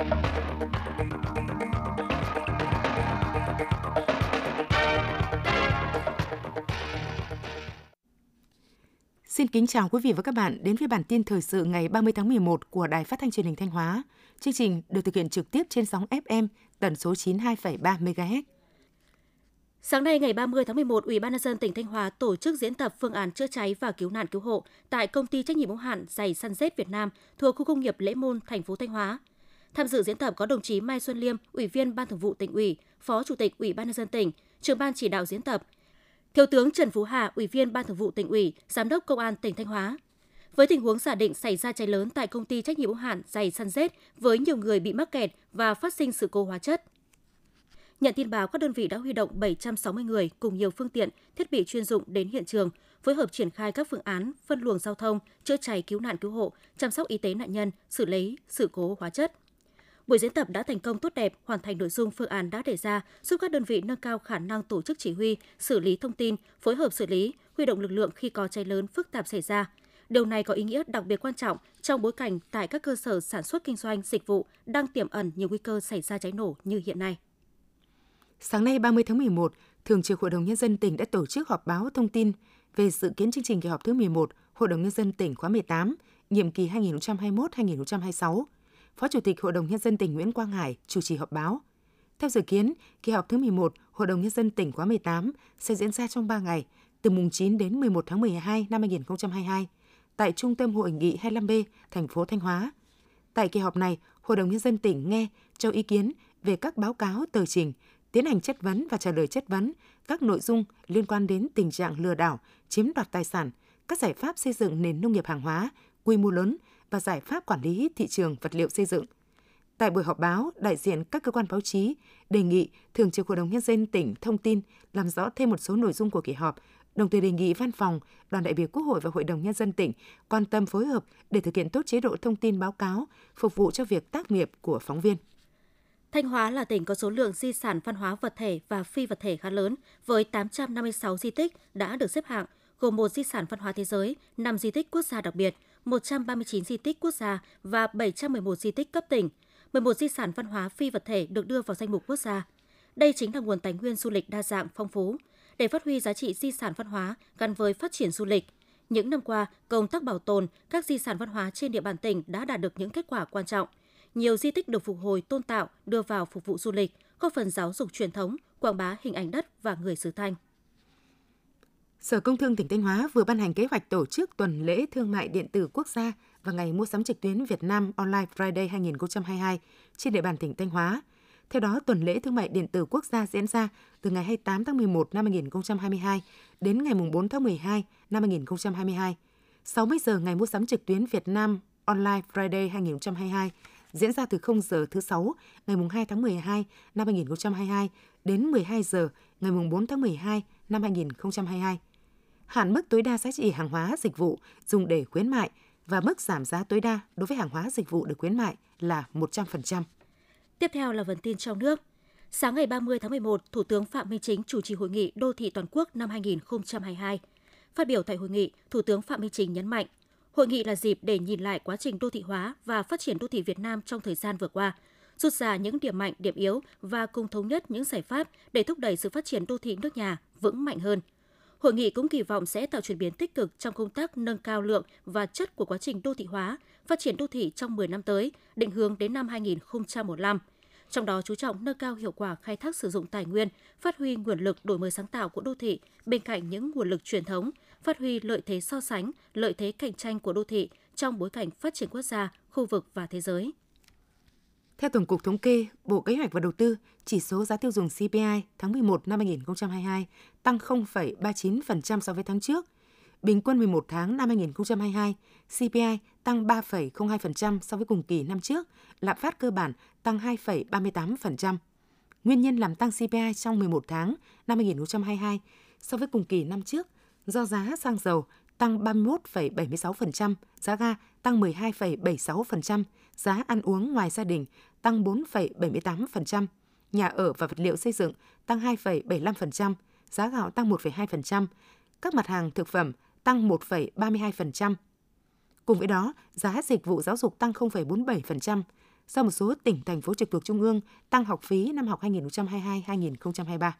Xin kính chào quý vị và các bạn đến với bản tin thời sự ngày 30 tháng 11 của Đài Phát thanh Truyền hình Thanh Hóa. Chương trình được thực hiện trực tiếp trên sóng FM tần số 92,3 MHz. Sáng nay ngày 30 tháng 11, Ủy ban nhân dân tỉnh Thanh Hóa tổ chức diễn tập phương án chữa cháy và cứu nạn cứu hộ tại công ty trách nhiệm hữu hạn giày Sun Z Việt Nam thuộc khu công nghiệp Lễ Môn, thành phố Thanh Hóa. Tham dự diễn tập có đồng chí Mai Xuân Liêm, Ủy viên Ban Thường vụ tỉnh ủy, Phó Chủ tịch Ủy ban nhân dân tỉnh, trưởng ban chỉ đạo diễn tập, Thiếu tướng Trần Phú Hà, Ủy viên Ban Thường vụ tỉnh ủy, Giám đốc Công an tỉnh Thanh Hóa. Với tình huống giả định xảy ra cháy lớn tại công ty trách nhiệm hữu hạn giày săn Z với nhiều người bị mắc kẹt và phát sinh sự cố hóa chất. Nhận tin báo, các đơn vị đã huy động 760 người cùng nhiều phương tiện, thiết bị chuyên dụng đến hiện trường, phối hợp triển khai các phương án phân luồng giao thông, chữa cháy cứu nạn cứu hộ, chăm sóc y tế nạn nhân, xử lý sự cố hóa chất. Buổi diễn tập đã thành công tốt đẹp, hoàn thành nội dung phương án đã đề ra, giúp các đơn vị nâng cao khả năng tổ chức chỉ huy, xử lý thông tin, phối hợp xử lý, huy động lực lượng khi có cháy lớn phức tạp xảy ra. Điều này có ý nghĩa đặc biệt quan trọng trong bối cảnh tại các cơ sở sản xuất kinh doanh dịch vụ đang tiềm ẩn nhiều nguy cơ xảy ra cháy nổ như hiện nay. Sáng nay 30 tháng 11, Thường trực Hội đồng Nhân dân tỉnh đã tổ chức họp báo thông tin về dự kiến chương trình kỳ họp thứ 11 Hội đồng Nhân dân tỉnh khóa 18, nhiệm kỳ 2021-2026. Phó Chủ tịch Hội đồng Nhân dân tỉnh Nguyễn Quang Hải chủ trì họp báo. Theo dự kiến, kỳ họp thứ 11 Hội đồng Nhân dân tỉnh khóa 18 sẽ diễn ra trong 3 ngày, từ mùng 9 đến 11 tháng 12 năm 2022, tại Trung tâm Hội nghị 25B, thành phố Thanh Hóa. Tại kỳ họp này, Hội đồng Nhân dân tỉnh nghe cho ý kiến về các báo cáo tờ trình, tiến hành chất vấn và trả lời chất vấn các nội dung liên quan đến tình trạng lừa đảo, chiếm đoạt tài sản, các giải pháp xây dựng nền nông nghiệp hàng hóa quy mô lớn và giải pháp quản lý thị trường vật liệu xây dựng. Tại buổi họp báo, đại diện các cơ quan báo chí đề nghị Thường trực Hội đồng Nhân dân tỉnh thông tin làm rõ thêm một số nội dung của kỳ họp, đồng thời đề nghị Văn phòng, Đoàn đại biểu Quốc hội và Hội đồng Nhân dân tỉnh quan tâm phối hợp để thực hiện tốt chế độ thông tin báo cáo, phục vụ cho việc tác nghiệp của phóng viên. Thanh Hóa là tỉnh có số lượng di sản văn hóa vật thể và phi vật thể khá lớn, với 856 di tích đã được xếp hạng, gồm một di sản văn hóa thế giới, 5 di tích quốc gia đặc biệt, 139 di tích quốc gia và 711 di tích cấp tỉnh. 11 di sản văn hóa phi vật thể được đưa vào danh mục quốc gia. Đây chính là nguồn tài nguyên du lịch đa dạng phong phú. Để phát huy giá trị di sản văn hóa gắn với phát triển du lịch, những năm qua, công tác bảo tồn các di sản văn hóa trên địa bàn tỉnh đã đạt được những kết quả quan trọng. Nhiều di tích được phục hồi tôn tạo, đưa vào phục vụ du lịch, góp phần giáo dục truyền thống, quảng bá hình ảnh đất và người xứ Thanh. Sở Công Thương tỉnh Thanh Hóa vừa ban hành kế hoạch tổ chức tuần lễ thương mại điện tử quốc gia và ngày mua sắm trực tuyến Việt Nam Online Friday 2022 trên địa bàn tỉnh Thanh Hóa. Theo đó, tuần lễ thương mại điện tử quốc gia diễn ra từ ngày 28 tháng 11 năm 2022 đến ngày 4 tháng 12 năm 2022. 60 giờ ngày mua sắm trực tuyến Việt Nam Online Friday 2022 diễn ra từ 0 giờ thứ 6 ngày 2 tháng 12 năm 2022 đến 12 giờ ngày 4 tháng 12 năm 2022 hạn mức tối đa giá trị hàng hóa dịch vụ dùng để khuyến mại và mức giảm giá tối đa đối với hàng hóa dịch vụ được khuyến mại là 100%. Tiếp theo là phần tin trong nước. Sáng ngày 30 tháng 11, Thủ tướng Phạm Minh Chính chủ trì hội nghị Đô thị toàn quốc năm 2022. Phát biểu tại hội nghị, Thủ tướng Phạm Minh Chính nhấn mạnh, hội nghị là dịp để nhìn lại quá trình đô thị hóa và phát triển đô thị Việt Nam trong thời gian vừa qua, rút ra những điểm mạnh, điểm yếu và cùng thống nhất những giải pháp để thúc đẩy sự phát triển đô thị nước nhà vững mạnh hơn – Hội nghị cũng kỳ vọng sẽ tạo chuyển biến tích cực trong công tác nâng cao lượng và chất của quá trình đô thị hóa, phát triển đô thị trong 10 năm tới, định hướng đến năm 2015. Trong đó chú trọng nâng cao hiệu quả khai thác sử dụng tài nguyên, phát huy nguồn lực đổi mới sáng tạo của đô thị bên cạnh những nguồn lực truyền thống, phát huy lợi thế so sánh, lợi thế cạnh tranh của đô thị trong bối cảnh phát triển quốc gia, khu vực và thế giới. Theo Tổng cục Thống kê, Bộ Kế hoạch và Đầu tư, chỉ số giá tiêu dùng CPI tháng 11 năm 2022 tăng 0,39% so với tháng trước. Bình quân 11 tháng năm 2022, CPI tăng 3,02% so với cùng kỳ năm trước, lạm phát cơ bản tăng 2,38%. Nguyên nhân làm tăng CPI trong 11 tháng năm 2022 so với cùng kỳ năm trước do giá xăng dầu tăng 31,76%, giá ga tăng 12,76%, giá ăn uống ngoài gia đình tăng 4,78%, nhà ở và vật liệu xây dựng tăng 2,75%, giá gạo tăng 1,2%, các mặt hàng thực phẩm tăng 1,32%. Cùng với đó, giá dịch vụ giáo dục tăng 0,47%, do một số tỉnh thành phố trực thuộc trung ương tăng học phí năm học 2022-2023.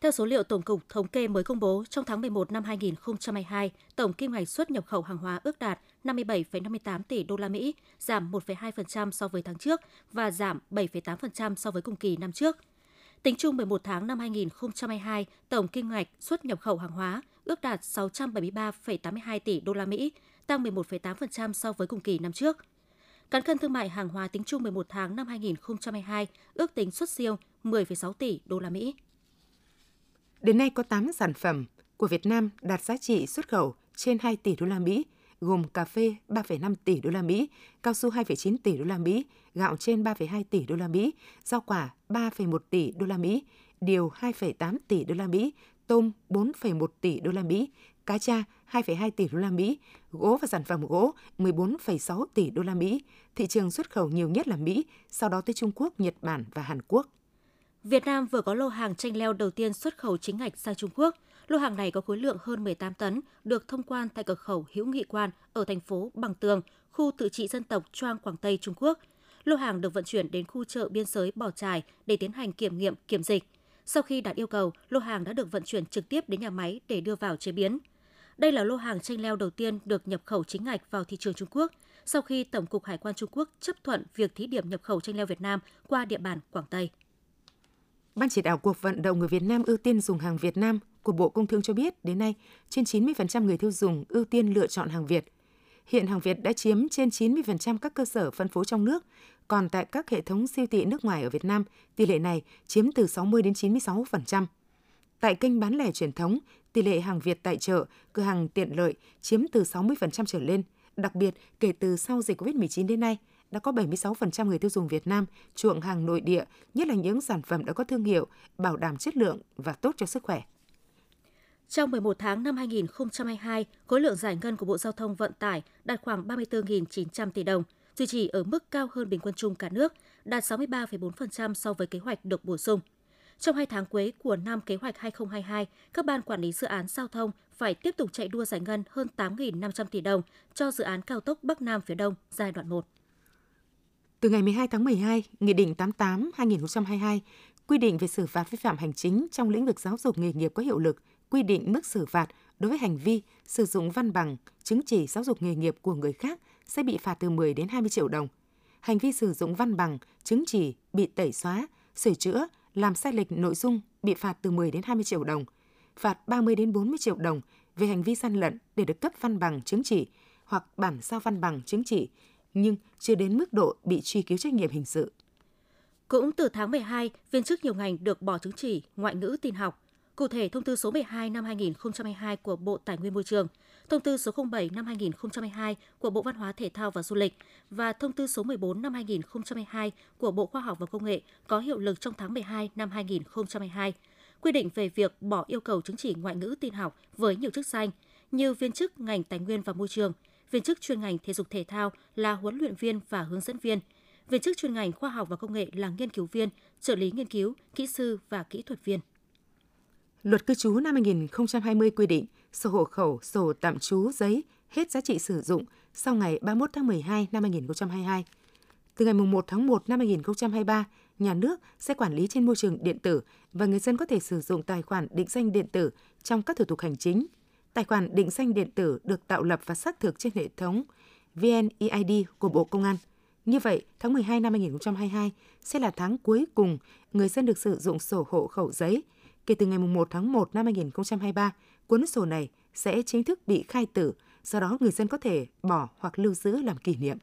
Theo số liệu Tổng cục Thống kê mới công bố, trong tháng 11 năm 2022, tổng kim ngạch xuất nhập khẩu hàng hóa ước đạt 57,58 tỷ đô la Mỹ, giảm 1,2% so với tháng trước và giảm 7,8% so với cùng kỳ năm trước. Tính chung 11 tháng năm 2022, tổng kim ngạch xuất nhập khẩu hàng hóa ước đạt 673,82 tỷ đô la Mỹ, tăng 11,8% so với cùng kỳ năm trước. Cán cân thương mại hàng hóa tính chung 11 tháng năm 2022 ước tính xuất siêu 10,6 tỷ đô la Mỹ. Đến nay có 8 sản phẩm của Việt Nam đạt giá trị xuất khẩu trên 2 tỷ đô la Mỹ, gồm cà phê 3,5 tỷ đô la Mỹ, cao su 2,9 tỷ đô la Mỹ, gạo trên 3,2 tỷ đô la Mỹ, rau quả 3,1 tỷ đô la Mỹ, điều 2,8 tỷ đô la Mỹ, tôm 4,1 tỷ đô la Mỹ, cá tra 2,2 tỷ đô la Mỹ, gỗ và sản phẩm gỗ 14,6 tỷ đô la Mỹ. Thị trường xuất khẩu nhiều nhất là Mỹ, sau đó tới Trung Quốc, Nhật Bản và Hàn Quốc. Việt Nam vừa có lô hàng chanh leo đầu tiên xuất khẩu chính ngạch sang Trung Quốc. Lô hàng này có khối lượng hơn 18 tấn, được thông quan tại cửa khẩu Hữu Nghị Quan ở thành phố Bằng Tường, khu tự trị dân tộc Choang Quảng Tây, Trung Quốc. Lô hàng được vận chuyển đến khu chợ biên giới Bò Trài để tiến hành kiểm nghiệm, kiểm dịch. Sau khi đạt yêu cầu, lô hàng đã được vận chuyển trực tiếp đến nhà máy để đưa vào chế biến. Đây là lô hàng chanh leo đầu tiên được nhập khẩu chính ngạch vào thị trường Trung Quốc sau khi Tổng cục Hải quan Trung Quốc chấp thuận việc thí điểm nhập khẩu chanh leo Việt Nam qua địa bàn Quảng Tây. Ban chỉ đạo cuộc vận động người Việt Nam ưu tiên dùng hàng Việt Nam của Bộ Công Thương cho biết, đến nay, trên 90% người tiêu dùng ưu tiên lựa chọn hàng Việt. Hiện hàng Việt đã chiếm trên 90% các cơ sở phân phối trong nước, còn tại các hệ thống siêu thị nước ngoài ở Việt Nam, tỷ lệ này chiếm từ 60 đến 96%. Tại kênh bán lẻ truyền thống, tỷ lệ hàng Việt tại chợ, cửa hàng tiện lợi chiếm từ 60% trở lên. Đặc biệt, kể từ sau dịch COVID-19 đến nay, đã có 76% người tiêu dùng Việt Nam chuộng hàng nội địa, nhất là những sản phẩm đã có thương hiệu, bảo đảm chất lượng và tốt cho sức khỏe. Trong 11 tháng năm 2022, khối lượng giải ngân của Bộ Giao thông Vận tải đạt khoảng 34.900 tỷ đồng, duy trì ở mức cao hơn bình quân chung cả nước, đạt 63,4% so với kế hoạch được bổ sung. Trong hai tháng cuối của năm kế hoạch 2022, các ban quản lý dự án giao thông phải tiếp tục chạy đua giải ngân hơn 8.500 tỷ đồng cho dự án cao tốc Bắc Nam phía Đông giai đoạn 1. Từ ngày 12 tháng 12, Nghị định 88-2022 quy định về xử phạt vi phạm hành chính trong lĩnh vực giáo dục nghề nghiệp có hiệu lực, quy định mức xử phạt đối với hành vi sử dụng văn bằng, chứng chỉ giáo dục nghề nghiệp của người khác sẽ bị phạt từ 10 đến 20 triệu đồng. Hành vi sử dụng văn bằng, chứng chỉ bị tẩy xóa, sửa chữa, làm sai lệch nội dung bị phạt từ 10 đến 20 triệu đồng, phạt 30 đến 40 triệu đồng về hành vi gian lận để được cấp văn bằng chứng chỉ hoặc bản sao văn bằng chứng chỉ nhưng chưa đến mức độ bị truy cứu trách nhiệm hình sự. Cũng từ tháng 12, viên chức nhiều ngành được bỏ chứng chỉ ngoại ngữ tin học. Cụ thể, thông tư số 12 năm 2022 của Bộ Tài nguyên Môi trường, thông tư số 07 năm 2022 của Bộ Văn hóa Thể thao và Du lịch và thông tư số 14 năm 2022 của Bộ Khoa học và Công nghệ có hiệu lực trong tháng 12 năm 2022, quy định về việc bỏ yêu cầu chứng chỉ ngoại ngữ tin học với nhiều chức danh như viên chức ngành tài nguyên và môi trường, viên chức chuyên ngành thể dục thể thao là huấn luyện viên và hướng dẫn viên, viên chức chuyên ngành khoa học và công nghệ là nghiên cứu viên, trợ lý nghiên cứu, kỹ sư và kỹ thuật viên. Luật cư trú năm 2020 quy định sổ hộ khẩu, sổ tạm trú giấy hết giá trị sử dụng sau ngày 31 tháng 12 năm 2022. Từ ngày 1 tháng 1 năm 2023, nhà nước sẽ quản lý trên môi trường điện tử và người dân có thể sử dụng tài khoản định danh điện tử trong các thủ tục hành chính, Tài khoản định danh điện tử được tạo lập và xác thực trên hệ thống VNeID của Bộ Công an. Như vậy, tháng 12 năm 2022 sẽ là tháng cuối cùng người dân được sử dụng sổ hộ khẩu giấy. Kể từ ngày 1 tháng 1 năm 2023, cuốn sổ này sẽ chính thức bị khai tử, do đó người dân có thể bỏ hoặc lưu giữ làm kỷ niệm.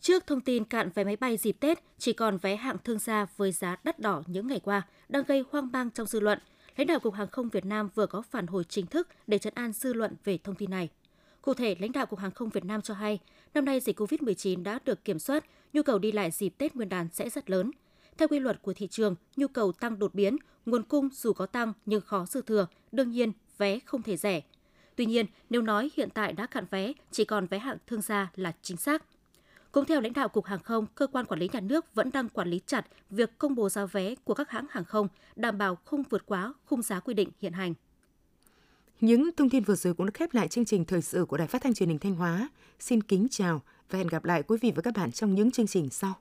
Trước thông tin cạn vé máy bay dịp Tết chỉ còn vé hạng thương gia với giá đắt đỏ những ngày qua đang gây hoang mang trong dư luận – lãnh đạo Cục Hàng không Việt Nam vừa có phản hồi chính thức để chấn an dư luận về thông tin này. Cụ thể, lãnh đạo Cục Hàng không Việt Nam cho hay, năm nay dịch COVID-19 đã được kiểm soát, nhu cầu đi lại dịp Tết Nguyên đán sẽ rất lớn. Theo quy luật của thị trường, nhu cầu tăng đột biến, nguồn cung dù có tăng nhưng khó dư thừa, đương nhiên vé không thể rẻ. Tuy nhiên, nếu nói hiện tại đã cạn vé, chỉ còn vé hạng thương gia là chính xác. Cũng theo lãnh đạo Cục Hàng không, cơ quan quản lý nhà nước vẫn đang quản lý chặt việc công bố giá vé của các hãng hàng không, đảm bảo không vượt quá khung giá quy định hiện hành. Những thông tin vừa rồi cũng đã khép lại chương trình thời sự của Đài Phát thanh Truyền hình Thanh Hóa. Xin kính chào và hẹn gặp lại quý vị và các bạn trong những chương trình sau.